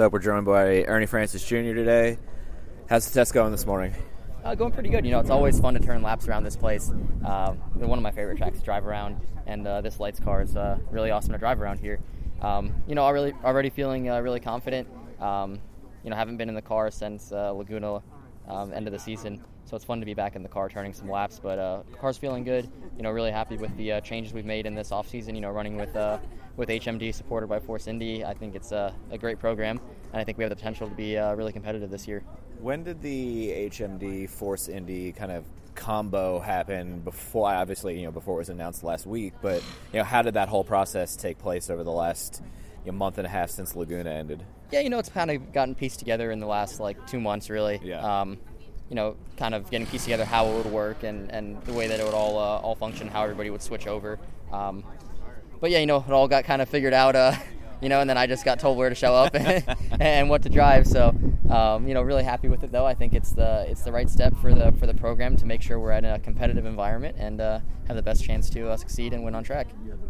Up, we're joined by Ernie Francis Jr. today. How's the test going this morning? Uh, going pretty good. You know, it's always fun to turn laps around this place. Uh, one of my favorite tracks to drive around, and uh, this lights car is uh, really awesome to drive around here. Um, you know, already already feeling uh, really confident. Um, you know, haven't been in the car since uh, Laguna um, end of the season, so it's fun to be back in the car turning some laps. But car's feeling good. You know, really happy with the changes we've made in this off season. You know, running with with HMD supported by Force Indy. I think it's a, a great program, and I think we have the potential to be uh, really competitive this year. When did the HMD Force Indy kind of combo happen before obviously, you know, before it was announced last week, but you know, how did that whole process take place over the last you know, month and a half since Laguna ended? Yeah, you know, it's kind of gotten pieced together in the last like two months, really. Yeah. Um, you know, kind of getting pieced together how it would work and, and the way that it would all uh, all function, how everybody would switch over. Um, but yeah, you know, it all got kind of figured out. Uh, you know, and then I just got told where to show up and, and what to drive. So, um, you know, really happy with it though. I think it's the it's the right step for the for the program to make sure we're at a competitive environment and uh, have the best chance to uh, succeed and win on track.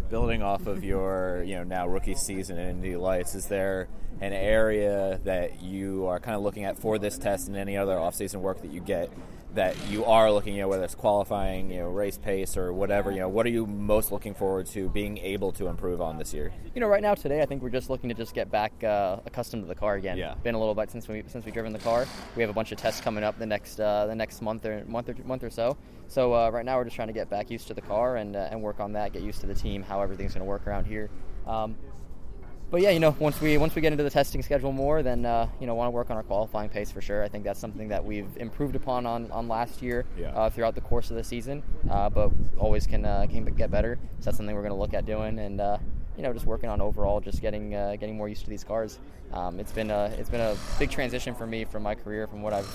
Building off of your, you know, now rookie season in Indy Lights, is there an area that you are kind of looking at for this test and any other off-season work that you get that you are looking at, whether it's qualifying, you know, race pace or whatever, you know, what are you most looking forward to being able to improve on this year? You know, right now today, I think we're just looking to just get back uh, accustomed to the car again. Yeah. Been a little bit since we since we've driven the car. We have a bunch of tests coming up the next uh, the next month or month or month or so. So uh, right now we're just trying to get back used to the car and uh, and work on that, get used to the team, how everything's going to work around here. Um, but yeah, you know, once we once we get into the testing schedule more, then uh, you know, want to work on our qualifying pace for sure. I think that's something that we've improved upon on, on last year Yeah. uh, throughout the course of the season, uh, but always can uh, can get better. So that's something we're going to look at doing, and uh, you know, just working on overall, just getting uh, getting more used to these cars. Um, it's been a it's been a big transition for me from my career from what I've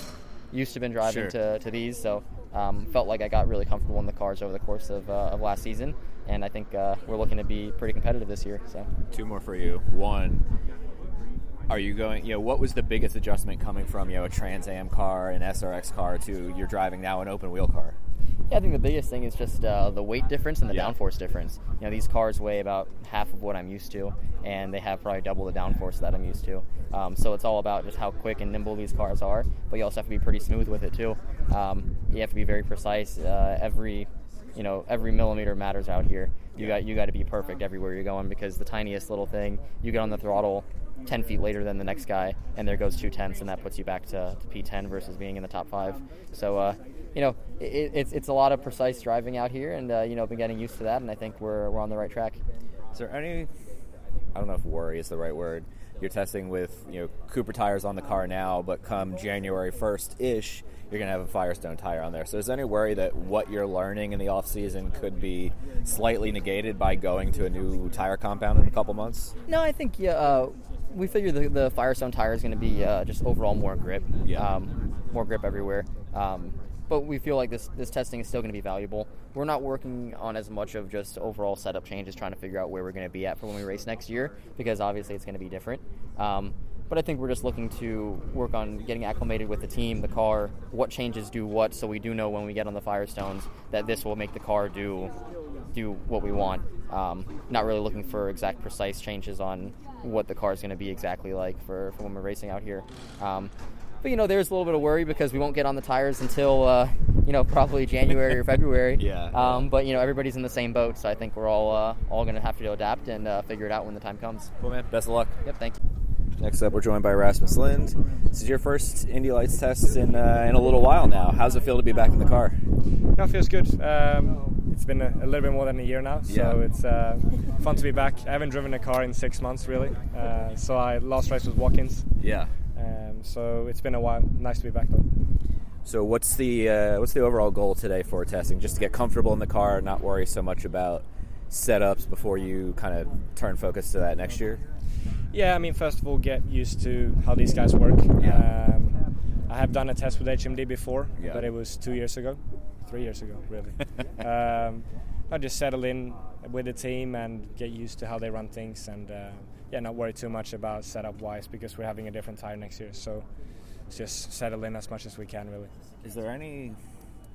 used to been driving Sure. to, to these. So um, felt like I got really comfortable in the cars over the course of, uh, of last season, and I think uh, we're looking to be pretty competitive this year. So. Two more for you. One, are you going, you know, what was the biggest adjustment coming from, you know, a Trans Am car, an SRX car to you're driving now an open wheel car? Yeah, I think the biggest thing is just uh, the weight difference and the Yeah. downforce difference. You know, these cars weigh about half of what I'm used to, and they have probably double the downforce that I'm used to. Um, so it's all about just how quick and nimble these cars are, but you also have to be pretty smooth with it too. Um, you have to be very precise. Uh, every, you know, every millimeter matters out here. You got you got to be perfect everywhere you're going because the tiniest little thing, you get on the throttle. 10 feet later than the next guy, and there goes two tenths, and that puts you back to, to P10 versus being in the top five. So, uh, you know, it, it's, it's a lot of precise driving out here, and, uh, you know, I've been getting used to that, and I think we're, we're on the right track. Is there any, I don't know if worry is the right word, you're testing with, you know, Cooper tires on the car now, but come January 1st ish, you're going to have a Firestone tire on there. So is there any worry that what you're learning in the off season could be slightly negated by going to a new tire compound in a couple months? No, I think yeah, uh, we figure the, the Firestone tire is going to be uh, just overall more grip, Yeah. um, more grip everywhere. Um, but we feel like this this testing is still going to be valuable. We're not working on as much of just overall setup changes, trying to figure out where we're going to be at for when we race next year, because obviously it's going to be different. Um, but I think we're just looking to work on getting acclimated with the team, the car, what changes do what, so we do know when we get on the Firestones that this will make the car do do what we want. Um, not really looking for exact precise changes on what the car is going to be exactly like for, for when we're racing out here. Um, but you know, there's a little bit of worry because we won't get on the tires until uh, you know probably January or February. Yeah. Um, but you know, everybody's in the same boat, so I think we're all uh, all going to have to adapt and uh, figure it out when the time comes. Cool, man. Best of luck. Yep. Thank you. Next up, we're joined by Rasmus Lindh. This is your first Indy Lights test in uh, in a little while now. How's it feel to be back in the car? No, it feels good. Um, it's been a, a little bit more than a year now, so Yeah. it's uh, fun to be back. I haven't driven a car in six months, really. Uh, so I last race was Watkins. Yeah. Um, so it's been a while. Nice to be back though. So what's the uh, what's the overall goal today for testing? Just to get comfortable in the car, not worry so much about setups before you kind of turn focus to that next year. Yeah, I mean, first of all, get used to how these guys work. Yeah. Um, I have done a test with HMD before, Yeah. but it was two years ago, three years ago, really. um, I just settle in with the team and get used to how they run things, and uh, yeah, not worry too much about setup wise because we're having a different tire next year. So just settle in as much as we can, really. Is there any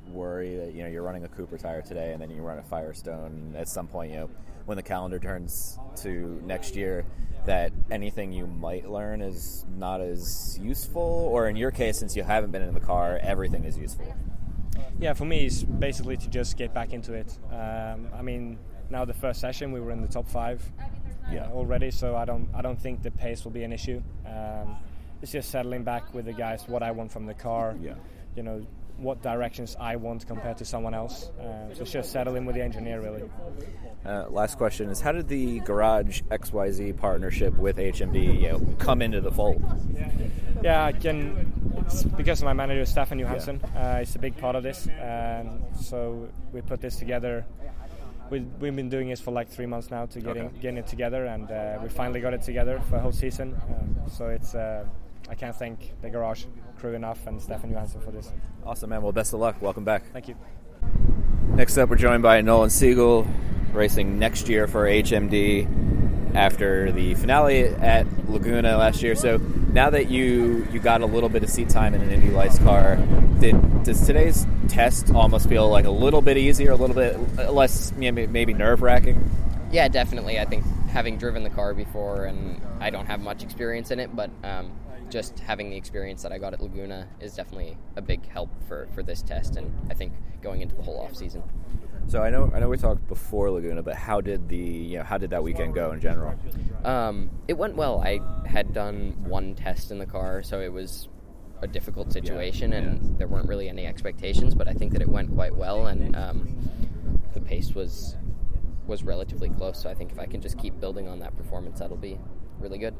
worry that you know you're running a Cooper tire today and then you run a Firestone at some point? You know, when the calendar turns to next year, that anything you might learn is not as useful, or in your case, since you haven't been in the car, everything is useful. Yeah, for me, it's basically to just get back into it. Um, I mean, now the first session we were in the top five Yeah. already, so I don't I don't think the pace will be an issue. Um, it's just settling back with the guys what I want from the car. Yeah. You know what directions I want compared to someone else. Uh, so it's just settling with the engineer really. Uh, last question is: How did the Garage XYZ partnership with HMD you know, come into the fold? Yeah, I can. It's because of my manager, Stefan Johansson. Uh, it's a big part of this. Um, so we put this together. We, we've been doing this for like three months now to getting Okay. getting it together, and uh, we finally got it together for a whole season. Um, so it's uh, I can't thank the garage crew enough and Stefan Johansson for this. Awesome, man. Well, best of luck. Welcome back. Thank you. Next up, we're joined by Nolan Siegel, racing next year for HMD after the finale at Laguna last year. So now that you you got a little bit of seat time in an Indy Lights car, did, does today's test almost feel like a little bit easier, a little bit less maybe, nerve wracking? Yeah, definitely. I think having driven the car before, and I don't have much experience in it, but um, just having the experience that I got at Laguna is definitely a big help for, for this test, and I think going into the whole off season. So I know I know we talked before Laguna, but how did the you know how did that weekend go in general? Um, it went well. I had done one test in the car, so it was a difficult situation, and there weren't really any expectations. But I think that it went quite well, and um, the pace was was relatively close. So I think if I can just keep building on that performance, that'll be really good.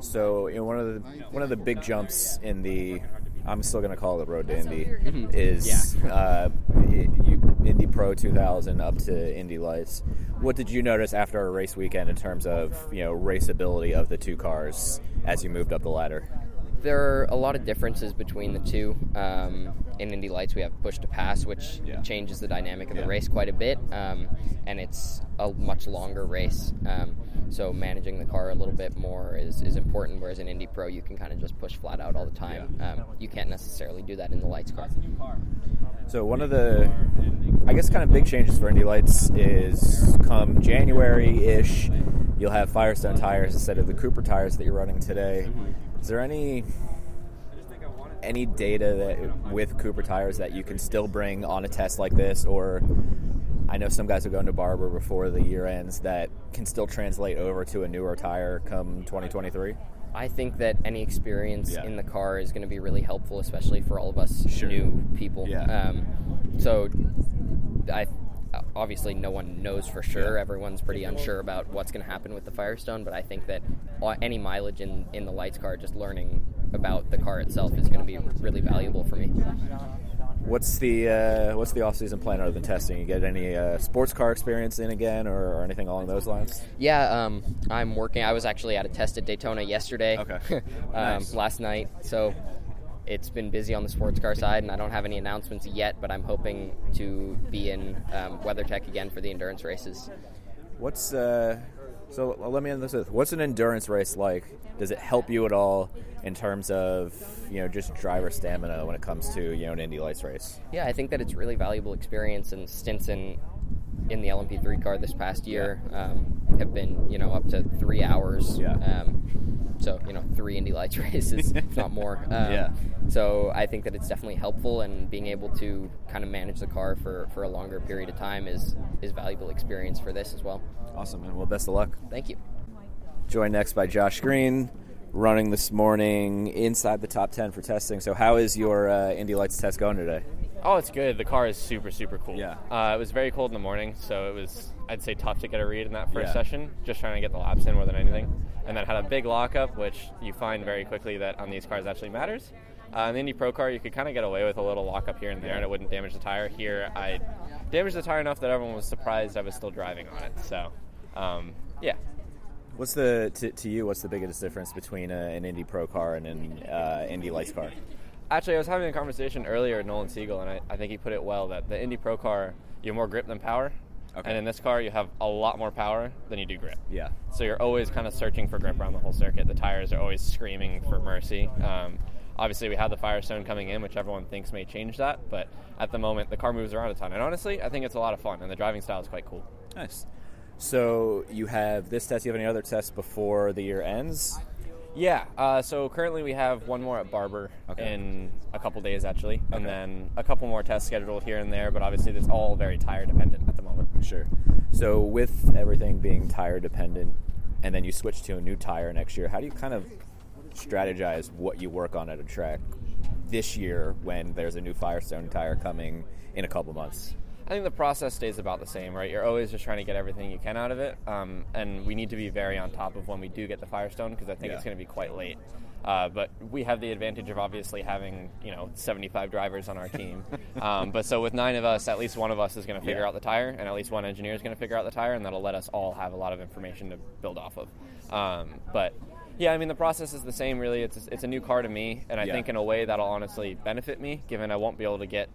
So you know one of the one of the big jumps in the I'm still going to call it Road to Indy Mm-hmm. is uh, y- you, Indy Pro 2000 up to Indy Lights. What did you notice after a race weekend in terms of you know raceability of the two cars as you moved up the ladder? There are a lot of differences between the two. Um, in Indy Lights, we have push to pass, which Yeah. changes the dynamic of Yeah. the race quite a bit, um, and it's a much longer race. Um, so managing the car a little bit more is, is important. Whereas in Indy Pro, you can kind of just push flat out all the time. Um, you can't necessarily do that in the Lights car. So one of the, I guess, kind of big changes for Indy Lights is come January ish, you'll have Firestone tires instead of the Cooper tires that you're running today. Is there any any data that with Cooper tires that you can still bring on a test like this, or I know some guys are going to Barber before the year ends that can still translate over to a newer tire come 2023? I think that any experience Yeah. in the car is going to be really helpful, especially for all of us Sure. new people. Yeah. Um, so, I obviously no one knows for sure. Yeah. Everyone's pretty unsure about what's going to happen with the Firestone, but I think that any mileage in in the lights car, just learning about the car itself, is going to be really valuable for me. What's the uh, what's the off season plan other than testing? You get any uh, sports car experience in again, or, or anything along those lines? Yeah, um, I'm working. I was actually at a test at Daytona yesterday. Okay. um, Nice. Last night, so it's been busy on the sports car side, and I don't have any announcements yet, but I'm hoping to be in um, WeatherTech again for the endurance races. What's uh, so? let me end this with what's an endurance race like? Does it help you at all in terms of you know just driver stamina when it comes to you know an Indy Lights race? Yeah, I think that it's really valuable experience, and stints in in the LMP3 car this past year um, have been you know up to three hours. Yeah. Um, so you know three Indy Lights races, if not more. Um, Yeah. So I think that it's definitely helpful, and being able to kind of manage the car for, for a longer period of time is is valuable experience for this as well. Awesome, man. Well, best of luck. Thank you. Joined next by Josh Green, running this morning inside the top ten for testing. So, how is your uh, Indy Lights test going today? Oh, it's good. The car is super, super cool. Yeah. Uh, it was very cold in the morning, so it was, I'd say, tough to get a read in that first Yeah. session, just trying to get the laps in more than anything. And then had a big lockup, which you find very quickly that on these cars actually matters. Uh, in the Indy Pro car, you could kind of get away with a little lockup here and there, and it wouldn't damage the tire. Here, I damaged the tire enough that everyone was surprised I was still driving on it. So, um, yeah. What's the to, to you? What's the biggest difference between a, an Indy Pro car and an uh, Indy Lights car? Actually, I was having a conversation earlier with Nolan Siegel, and I, I think he put it well that the Indy Pro car, you have more grip than power. Okay. And in this car, you have a lot more power than you do grip. Yeah. So you're always kind of searching for grip around the whole circuit. The tires are always screaming for mercy. Um, obviously, we have the Firestone coming in, which everyone thinks may change that, but at the moment, the car moves around a ton. And honestly, I think it's a lot of fun, and the driving style is quite cool. Nice. So you have this test. You have any other tests before the year ends? Yeah. Uh, so currently we have one more at Barber Okay. in a couple days, actually, and then a couple more tests scheduled here and there. But obviously, it's all very tire dependent at the moment. Sure. So with everything being tire dependent, and then you switch to a new tire next year, how do you kind of strategize what you work on at a track this year when there's a new Firestone tire coming in a couple months? I think the process stays about the same, right? You're always just trying to get everything you can out of it, um, and we need to be very on top of when we do get the Firestone because I think Yeah. it's going to be quite late. Uh, but we have the advantage of obviously having you know 75 drivers on our team. um, but so with nine of us, at least one of us is going to figure Yeah. out the tire, and at least one engineer is going to figure out the tire, and that'll let us all have a lot of information to build off of. Um, but yeah, I mean the process is the same. Really, it's it's a new car to me, and I Yeah. think in a way that'll honestly benefit me, given I won't be able to get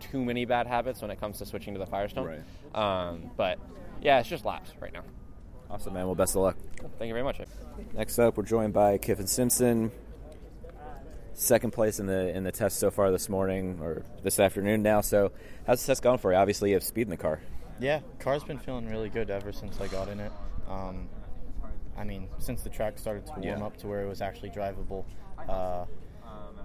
too many bad habits when it comes to switching to the Firestone. Um, but yeah, it's just laps right now. Awesome, man. Well, best of luck. Thank you very much. Next up, we're joined by Kiffin Simpson. Second place in the in the test so far this morning or this afternoon now. So, how's the test going for you? Obviously, you have speed in the car. Yeah, car's been feeling really good ever since I got in it. Um, I mean, since the track started to warm Yeah. up to where it was actually drivable. Uh,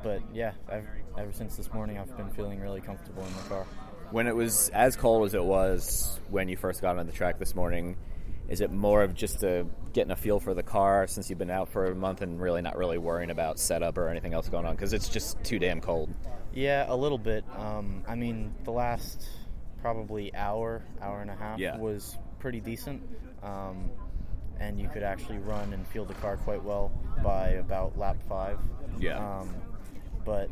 but yeah, ever, ever since this morning, I've been feeling really comfortable in the car. When it was as cold as it was when you first got on the track this morning, is it more of just a, getting a feel for the car since you've been out for a month and really not really worrying about setup or anything else going on because it's just too damn cold? Yeah, a little bit. Um, I mean, the last probably hour, hour and a half Yeah. was pretty decent. Um, and you could actually run and feel the car quite well by about lap five. Yeah. Um, but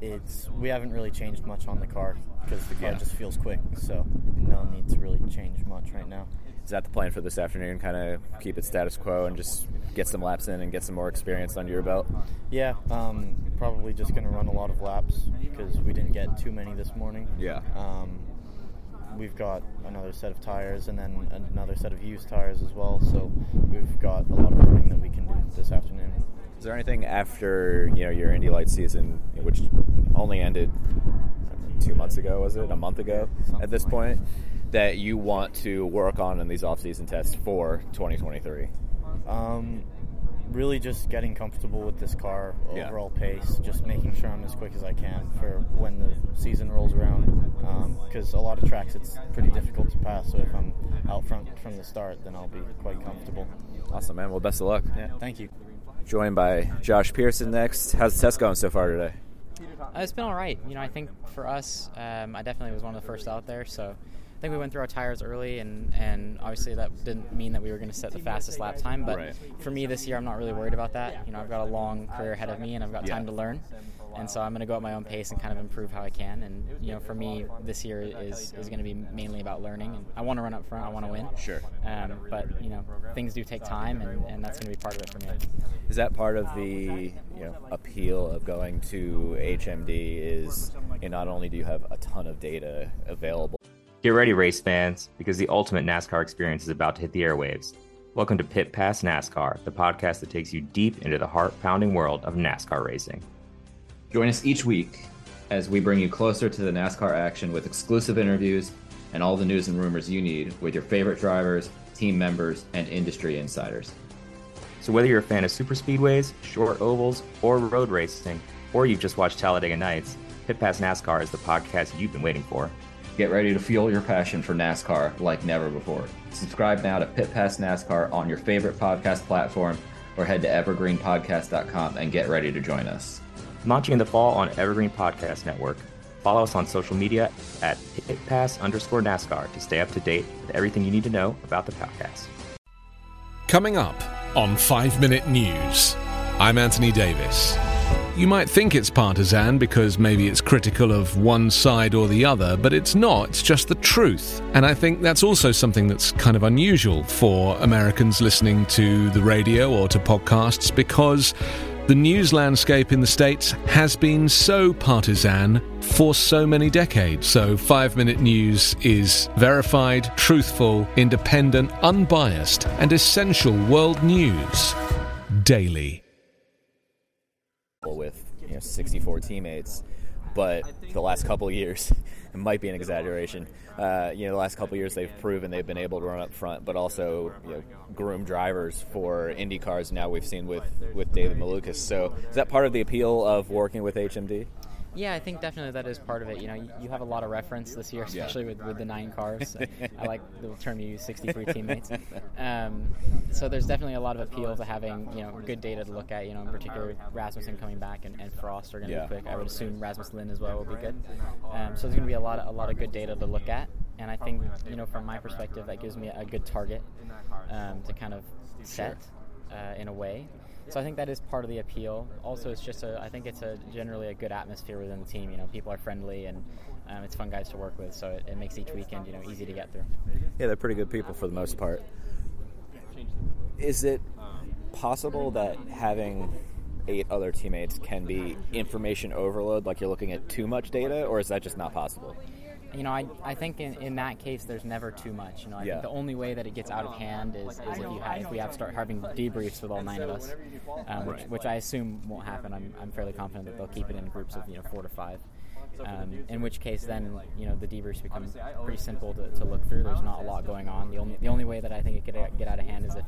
it's we haven't really changed much on the car because the car Yeah. just feels quick. So no need to really change much right now. Is that the plan for this afternoon? Kind of keep it status quo and just get some laps in and get some more experience under your belt? Yeah, um, probably just going to run a lot of laps because we didn't get too many this morning. Yeah. Um, we've got another set of tires and then another set of used tires as well. So we've got a lot of running that we can do this afternoon. Is there anything after you know your Indy Light season, which only ended two months ago? Was it a month ago at this point? That you want to work on in these off-season tests for 2023? Um, really just getting comfortable with this car, Yeah. overall pace, just making sure I'm as quick as I can for when the season rolls around. Because a lot of tracks it's pretty difficult to pass, so if I'm out front from the start, then I'll be quite comfortable. Awesome, man. Well, best of luck. Yeah, thank you. Joined by Josh Pierson next. How's the test going so far today? Uh, it's been all right. You know, I think for us, um, I definitely was one of the first out there. So I think we went through our tires early, and, and obviously that didn't mean that we were going to set the fastest lap time. But Right. for me this year, I'm not really worried about that. You know, I've got a long career ahead of me, and I've got Yeah. time to learn. And so I'm going to go at my own pace and kind of improve how I can. And you know, for me, this year is is going to be mainly about learning. And I want to run up front. I want to win. Sure. Um, but you know, things do take time, and, and that's going to be part of it for me. Is that part of the you know appeal of going to HMD? Is you know, not only do you have a ton of data available. Get ready, race fans, because the ultimate NASCAR experience is about to hit the airwaves. Welcome to Pit Pass NASCAR, the podcast that takes you deep into the heart pounding world of NASCAR racing. Join us each week as we bring you closer to the NASCAR action with exclusive interviews and all the news and rumors you need with your favorite drivers, team members, and industry insiders. So, whether you're a fan of super speedways, short ovals, or road racing, or you've just watched Talladega Nights, Pit Pass NASCAR is the podcast you've been waiting for. Get ready to fuel your passion for NASCAR like never before. Subscribe now to Pit Pass NASCAR on your favorite podcast platform or head to evergreenpodcast.com and get ready to join us. Launching in the fall on Evergreen Podcast Network. Follow us on social media at pitpass underscore NASCAR to stay up to date with everything you need to know about the podcast. Coming up on 5 Minute News, I'm Anthony Davis. You might think it's partisan because maybe it's critical of one side or the other, but it's not. It's just the truth. And I think that's also something that's kind of unusual for Americans listening to the radio or to podcasts because the news landscape in the States has been so partisan for so many decades. So, five minute news is verified, truthful, independent, unbiased, and essential world news daily with you know 64 teammates, but the last couple years, it might be an exaggeration. Uh, you know, the last couple years they've proven they've been able to run up front, but also you know, groom drivers for Indy cars. Now we've seen with with David Malukas. So is that part of the appeal of working with HMD? Yeah, I think definitely that is part of it. You know, you, you have a lot of reference this year, especially yeah. with, with the nine cars. I like the term you use, 63 teammates. Um, so there's definitely a lot of appeal to having you know good data to look at. You know, in particular Rasmussen coming back and, and Frost are going to yeah. be quick. I would assume Rasmus Lindh as well will be good. Um, so there's going to be a lot of, a lot of good data to look at, and I think you know from my perspective that gives me a good target um, to kind of set uh, in a way. So I think that is part of the appeal. Also, it's just a I think it's a generally a good atmosphere within the team. You know, people are friendly and um, it's fun guys to work with. So it, it, makes each weekend you know easy to get through. Yeah, they're pretty good people for the most part. Is it possible that having eight other teammates can be information overload, like you're looking at too much data, or is that just not possible? You know, I, I think in, in that case, there's never too much. You know, I yeah. think the only way that it gets out of hand is, is if you have, if we have start having debriefs with all nine of us, um, which, which I assume won't happen. I'm, I'm fairly confident that they'll keep it in groups of you know four to five. Um, in which case, then you know the debriefs become pretty simple to, to look through. There's not a lot going on. The only the only way that I think it could get out of hand is if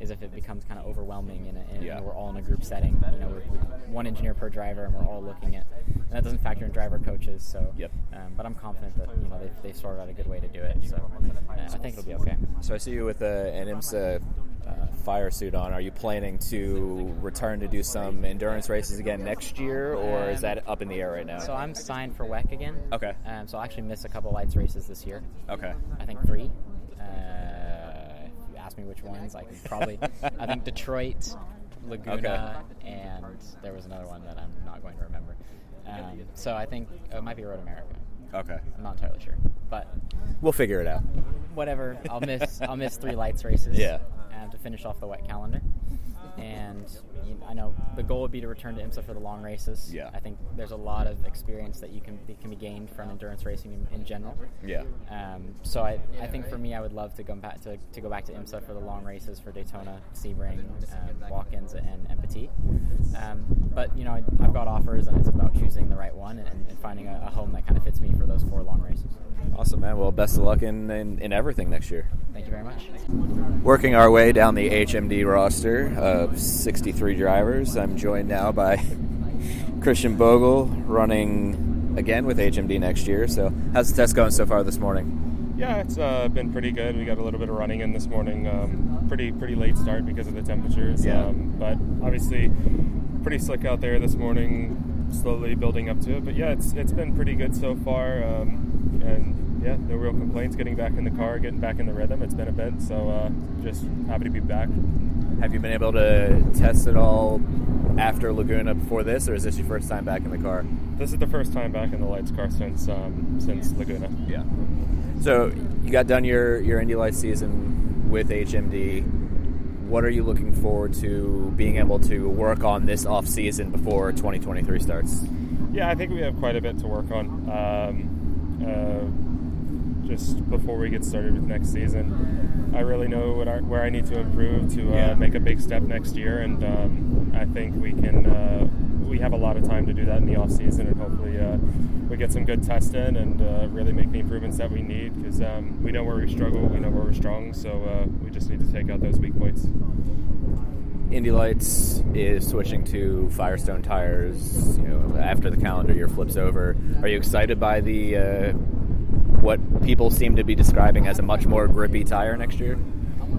is if it becomes kind of overwhelming and, and yeah. we're all in a group setting. You know, with, with, one engineer per driver, and we're all looking at. And that doesn't factor in driver coaches. So, yep. Um, but I'm confident that you know they've, they've sorted out a good way to do it. So, uh, I think it'll be okay. So I see you with a, an IMSA uh, fire suit on. Are you planning to return to do some endurance races again next year, or um, is that up in the air right now? So I'm signed for WEC again. Okay. Um, so I'll actually miss a couple lights races this year. Okay. I think three. Ask me which ones, I can probably. I think Detroit, Laguna, okay. and there was another one that I'm not going to remember. Um, so I think it might be Road America. Okay. I'm not entirely sure, but we'll figure it out. Whatever. I'll miss. I'll miss three lights races. Yeah. Um, to finish off the WEC calendar and you know, I know the goal would be to return to IMSA for the long races. Yeah. I think there's a lot of experience that you can be, can be gained from endurance racing in, in general. Yeah. Um, so I, I think for me, I would love to go back to, to go back to IMSA for the long races for Daytona, Sebring, um, Watkins, and, and Petit. Um, but you know, I, have got offers, and it's about choosing the right one and, and finding a, a home that kind of fits me for those four long races. Awesome, man. Well, best of luck in, in, in, everything next year. Thank you very much. Working our way down the HMD roster of 63 drivers, I'm joined now by Christian Bogle, running again with HMD next year. So, how's the test going so far this morning? Yeah, it's uh, been pretty good. We got a little bit of running in this morning. Um, pretty pretty late start because of the temperatures. Yeah. Um, but obviously, pretty slick out there this morning. Slowly building up to it, but yeah, it's it's been pretty good so far. Um, and yeah, no real complaints. Getting back in the car, getting back in the rhythm. It's been a bit, so uh, just happy to be back. Have you been able to test it all after Laguna before this, or is this your first time back in the car? This is the first time back in the lights car since um, since Laguna. Yeah. So you got done your your Indy Lights season with HMD. What are you looking forward to being able to work on this off season before 2023 starts? Yeah, I think we have quite a bit to work on. Um, uh, just before we get started with next season, I really know what I, where I need to improve to uh, Yeah. make a big step next year, and um, I think we can. Uh, we have a lot of time to do that in the off season, and hopefully uh, we get some good tests in and uh, really make the improvements that we need because um, we know where we struggle, we know where we're strong, so uh, we just need to take out those weak points. Indy Lights is switching to Firestone tires. You know, after the calendar year flips over, are you excited by the uh, people seem to be describing as a much more grippy tire next year?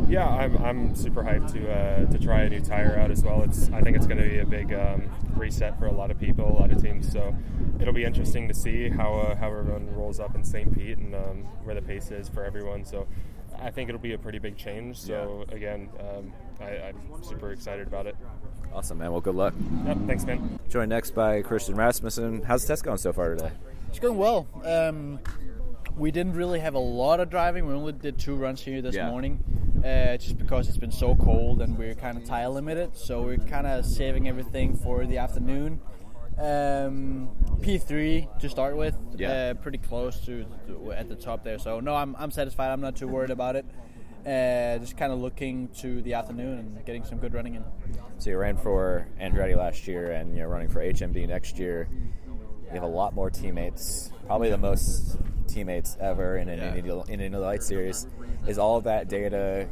Yeah, I'm, I'm super hyped to uh, to try a new tire out as well. It's I think it's going to be a big um, reset for a lot of people, a lot of teams. So it'll be interesting to see how uh, how everyone rolls up in St. Pete and um, where the pace is for everyone. So I think it'll be a pretty big change. So again, um, I, I'm super excited about it. Awesome, man. Well, good luck. Yep, thanks, man. Joined next by Christian Rasmussen. How's the test going so far today? It's going well. Um, we didn't really have a lot of driving. We only did two runs here this Yeah. morning, uh, just because it's been so cold and we're kind of tire limited. So we're kind of saving everything for the afternoon. Um, P3 to start with, Yeah. uh, pretty close to, to at the top there. So no, I'm, I'm satisfied. I'm not too worried about it. Uh, just kind of looking to the afternoon and getting some good running in. So you ran for Andretti last year, and you're running for HMD next year. You have a lot more teammates, probably the most teammates ever in an Yeah. Indy, in an Indy Light series. Is all of that data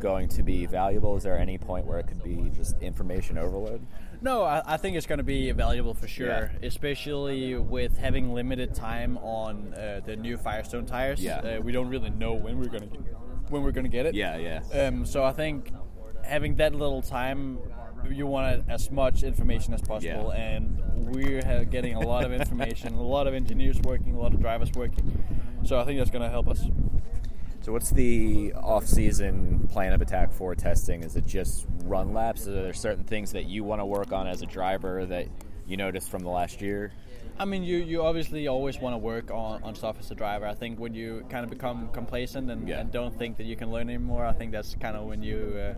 going to be valuable? Is there any point where it could be just information overload? No, I, I think it's going to be valuable for sure, Yeah. especially with having limited time on uh, the new Firestone tires. Yeah. Uh, we don't really know when we're going to when we're going to get it. Yeah, yeah. Um, so I think having that little time, you want as much information as possible, Yeah. and we're getting a lot of information, a lot of engineers working, a lot of drivers working. So I think that's going to help us. So what's the off-season plan of attack for testing? Is it just run laps? Are there certain things that you want to work on as a driver that you noticed from the last year? I mean, you, you obviously always want to work on, on stuff as a driver. I think when you kind of become complacent and, and don't think that you can learn anymore, I think that's kind of when you uh,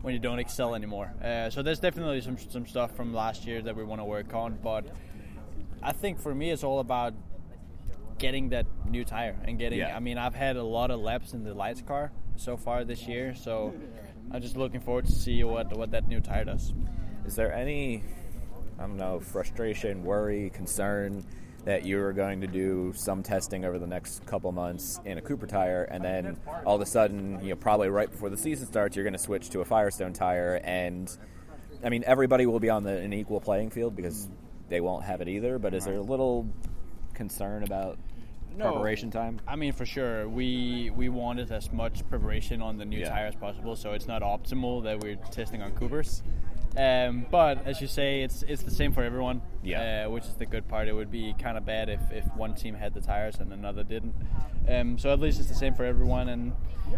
when you don't excel anymore. Uh, so there's definitely some some stuff from last year that we want to work on. But I think for me, it's all about getting that new tire and getting. Yeah. I mean, I've had a lot of laps in the lights car so far this year, so I'm just looking forward to see what what that new tire does. Is there any, I don't know, frustration, worry, concern that you're going to do some testing over the next couple months in a Cooper tire, and then all of a sudden, you know, probably right before the season starts, you're going to switch to a Firestone tire, and I mean, everybody will be on the, an equal playing field because they won't have it either. But is there a little concern about preparation time? I mean, for sure, we we wanted as much preparation on the new Yeah. tire as possible, so it's not optimal that we're testing on Coopers. Um, but as you say, it's it's the same for everyone. Yeah. Uh, which is the good part. It would be kind of bad if, if one team had the tires and another didn't. Um, so at least it's the same for everyone. And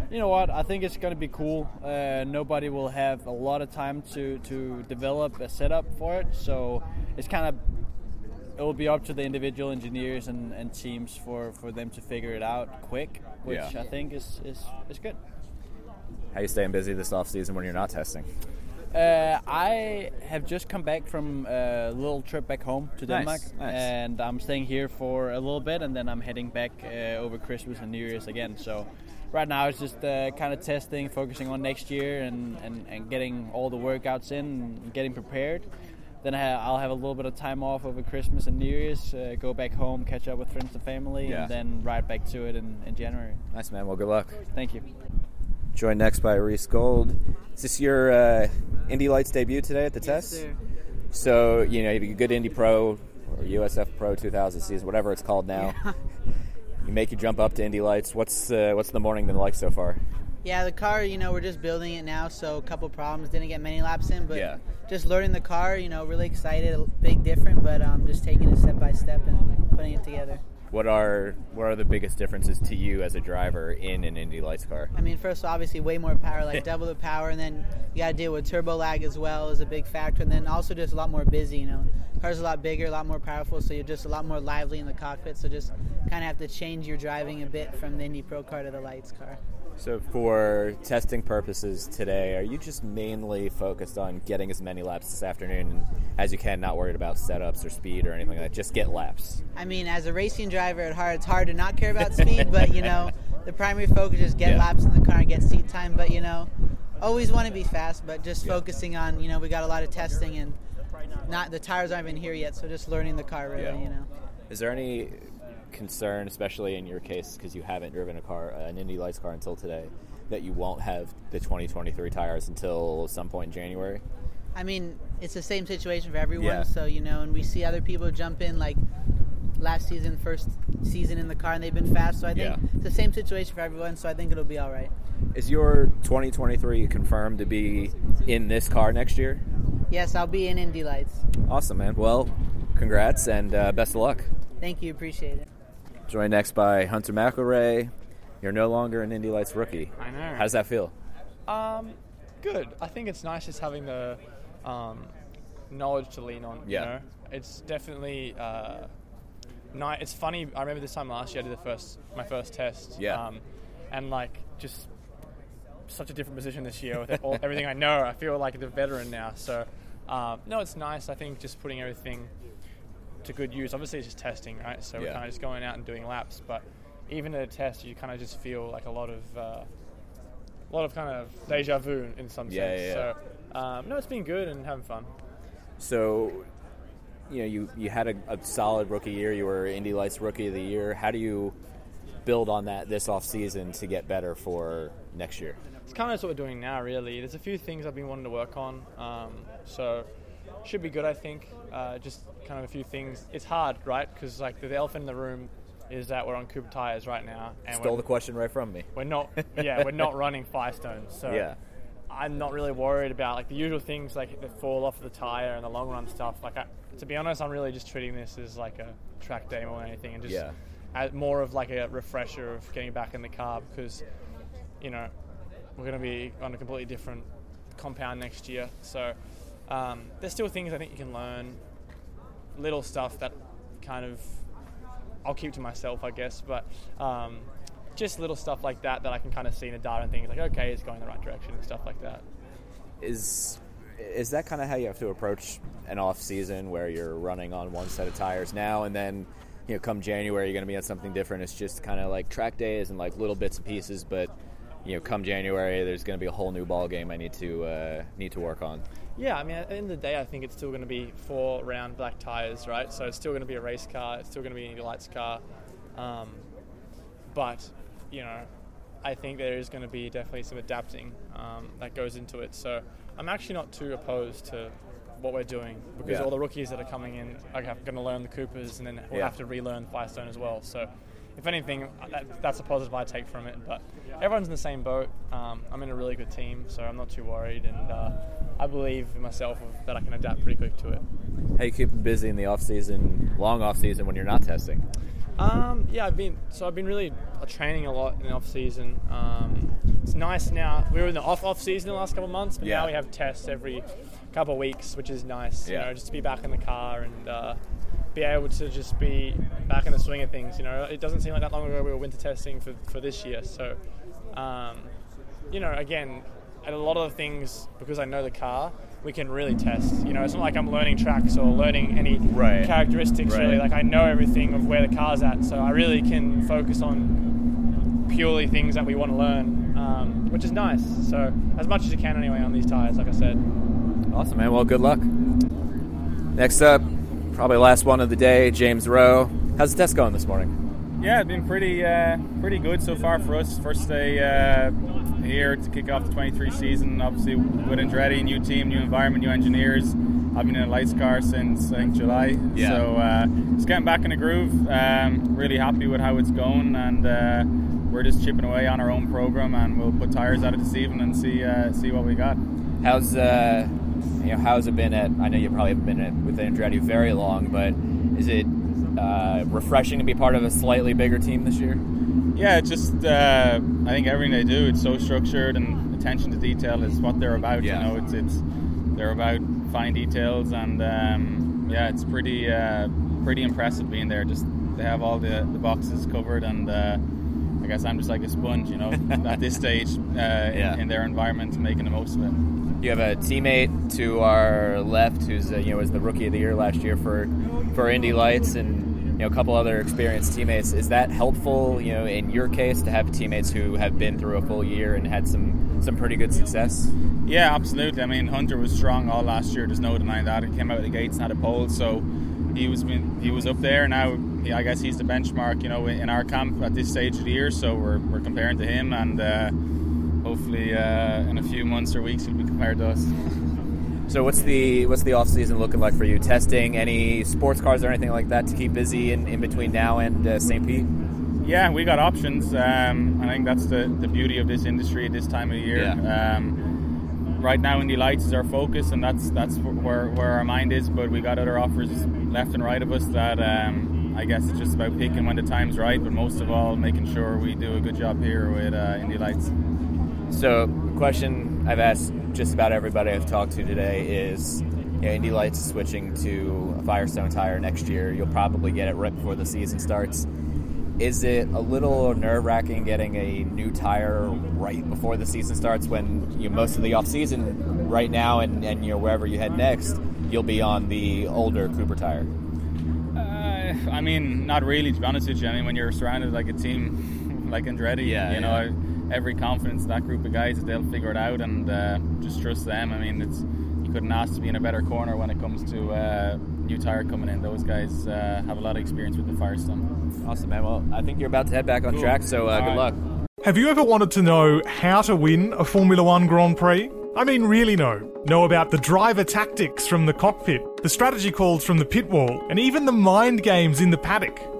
you know what? I think it's going to be cool. Uh, nobody will have a lot of time to to develop a setup for it. So it's kind of it will be up to the individual engineers and, and teams for, for them to figure it out quick, which Yeah. I think is, is, is good. How you staying busy this off season when you're not testing? Uh, I have just come back from a little trip back home to Denmark, nice. and I'm staying here for a little bit, and then I'm heading back uh, over Christmas and New Year's again. So right now it's just uh, kind of testing, focusing on next year, and, and, and getting all the workouts in, and getting prepared. Then I ha- I'll have a little bit of time off over Christmas and New Year's, uh, go back home, catch up with friends and family, Yeah. and then ride back to it in, in January. Nice man. Well, good luck. Thank you. Joined next by Reece Gold. Is this your uh, Indy Lights debut today at the test? sir. So you know you good Indy Pro or USF Pro 2000 season, whatever it's called now. you make you jump up to Indy Lights. What's uh, what's the morning been like so far? Yeah, the car, you know, we're just building it now, so a couple problems. Didn't get many laps in, but Yeah. just learning the car, you know, really excited. A big different, but um, just taking it step by step and putting it together. What are what are the biggest differences to you as a driver in an Indy Lights car? I mean, first, obviously, way more power, like double the power, and then you got to deal with turbo lag as well is a big factor, and then also just a lot more busy. You know, car's a lot bigger, a lot more powerful, so you're just a lot more lively in the cockpit. So just kind of have to change your driving a bit from the Indy Pro car to the Lights car. So, for testing purposes today, are you just mainly focused on getting as many laps this afternoon as you can, not worried about setups or speed or anything like that? Just get laps. I mean, as a racing driver at heart, it's hard to not care about speed, but you know, the primary focus is get Yeah. laps in the car and get seat time. But you know, always want to be fast, but just focusing on you know we got a lot of testing and not the tires aren't even here yet, so just learning the car really. Yeah. You know. Is there any concern, especially in your case, because you haven't driven a car, uh, an Indy Lights car until today, that you won't have the 2023 tires until some point in January? I mean, it's the same situation for everyone. Yeah. So you know, and we see other people jump in like last season, first season in the car, and they've been fast. So I think Yeah. it's the same situation for everyone. So I think it'll be all right. Is your 2023 confirmed to be in this car next year? Yes, I'll be in Indy Lights. Awesome, man. Well, congrats and uh, best of luck. Thank you, appreciate it. Joined next by Hunter McElrea. You're no longer an Indy Lights rookie. I know. How does that feel? Um, good. I think it's nice just having the um, knowledge to lean on. Yeah. You know, it's definitely uh, nice. It's funny. I remember this time last year I did the first my first test. Yeah. Um, and like just such a different position this year with all, everything I know. I feel like the veteran now. So um, no, it's nice. I think just putting everything to good use. Obviously, it's just testing, right? So we're kind of just going out and doing laps, but even at a test, you kind of just feel like a lot of uh, a lot of kind of deja vu in some Yeah, sense. yeah, yeah. So um, no, it's been good and having fun. So, you know, you, you had a, a solid rookie year. You were Indy Lights Rookie of the Year. How do you build on that this off season to get better for next year? It's kind of what we're doing now, really. There's a few things I've been wanting to work on, um, so should be good, I think. Uh, just kind of a few things. It's hard, right? Because like the elephant in the room is that we're on Cooper tires right now, and Stole the question right from me. We're not, yeah, we're not running Firestone, so Yeah. I'm not really worried about like the usual things like the fall off the tire and the long run stuff. Like, I, to be honest, I'm really just treating this as like a track day than anything, and just Yeah. as more of like a refresher of getting back in the car because you know we're going to be on a completely different compound next year. So um, there's still things I think you can learn, little stuff that kind of I'll keep to myself, I guess, but. Um, just little stuff like that that I can kind of see in the data and things like, okay, it's going the right direction and stuff like that. Is is that kind of how you have to approach an off season where you're running on one set of tires now and then you know come January you're going to be on something different it's just kind of like track days and like little bits and pieces but you know come January there's going to be a whole new ball game I need to uh, need to work on Yeah, I mean, at the end of the day, I think it's still going to be four round black tires, right? So it's still going to be a race car. It's still going to be an Lights car. Um, but, you know, I think there is going to be definitely some adapting um, that goes into it. So I'm actually not too opposed to what we're doing because Yeah. all the rookies that are coming in are going to learn the Coopers and then we'll Yeah. have to relearn Firestone as well. So if anything, that, that's a positive I take from it. But everyone's in the same boat. Um, I'm in a really good team, so I'm not too worried, and uh, I believe in myself that I can adapt pretty quick to it. how you keep them busy in the off season long off season when you're not testing Um, yeah, I've been so I've been really uh, training a lot in the off season. Um, it's nice now. We were in the off off season the last couple of months, but Yeah. now we have tests every couple of weeks, which is nice. You know, just to be back in the car and uh, be able to just be back in the swing of things. You know, it doesn't seem like that long ago we were winter testing for for this year. So, um, you know, again, at a lot of the things because I know the car. We can really test. You know, it's not like I'm learning tracks or learning any Right. characteristics. Right. Really, like I know everything of where the car's at, so I really can focus on purely things that we want to learn, um, which is nice. So as much as you can anyway on these tires, like I said. awesome man well good luck next up probably last one of the day James Roe how's the test going this morning Yeah, it's been pretty uh, pretty good so far for us. First day uh, here to kick off the 23 season. Obviously with Andretti, new team, new environment, new engineers. I've been in a lights car since I think July. Yeah. So uh, just getting back in the groove. Um, really happy with how it's going, and uh, we're just chipping away on our own program, and we'll put tires out it this evening and see uh, see what we got. How's uh, you know how's it been at? I know you probably haven't been at, with Andretti very long, but is it uh, refreshing to be part of a slightly bigger team this year? Yeah, just uh, I think everything they do it's so structured and attention to detail is what they're about. Yeah. You know, it's it's they're about fine details and um, yeah, it's pretty uh, pretty impressive being there. Just they have all the, the boxes covered and. Uh, I guess I'm just like a sponge, you know, at this stage uh, in, in their environment, making the most of it. You have a teammate to our left who's uh, you know was the rookie of the year last year for for Indy Lights and you know a couple other experienced teammates. Is that helpful? You know, in your case, to have teammates who have been through a full year and had some some pretty good success. Yeah, absolutely. I mean, Hunter was strong all last year. There's no denying that. He came out of the gates and had a pole, so he was he was up there. Now, I guess he's the benchmark, you know, in our camp at this stage of the year. So we're, we're comparing to him, and uh, hopefully uh, in a few months or weeks he'll be compared to us. So what's the what's the off season looking like for you? Testing any sports cars or anything like that to keep busy in, in between now and uh, St. Pete? Yeah, we got options. Um, I think that's the, the beauty of this industry at this time of year. Yeah. Um, right now, Indy Lights is our focus, and that's that's where, where our mind is. But we got other offers left and right of us that um, I guess it's just about picking when the time's right. But most of all, making sure we do a good job here with uh, Indy Lights. So, the question I've asked just about everybody I've talked to today is you know, Indy Lights is switching to a Firestone tire next year. You'll probably get it right before the season starts. Is it a little nerve wracking getting a new tire right before the season starts when you know, most of the off season right now and, and you know wherever you head next, you'll be on the older Cooper tire? Uh, I mean, not really, to be honest with you. I mean, when you're surrounded like a team like Andretti, Yeah, you know, every confidence in that group of guys that they'll figure it out and uh, just trust them. I mean, it's you couldn't ask to be in a better corner when it comes to uh, new tire coming in. Those guys uh, have a lot of experience with the Firestone. Awesome, man. Well, I think you're about to head back on Cool. track, so uh, good right. luck. Have you ever wanted to know how to win a Formula One Grand Prix? I mean, really know. Know about the driver tactics from the cockpit, the strategy calls from the pit wall, and even the mind games in the paddock.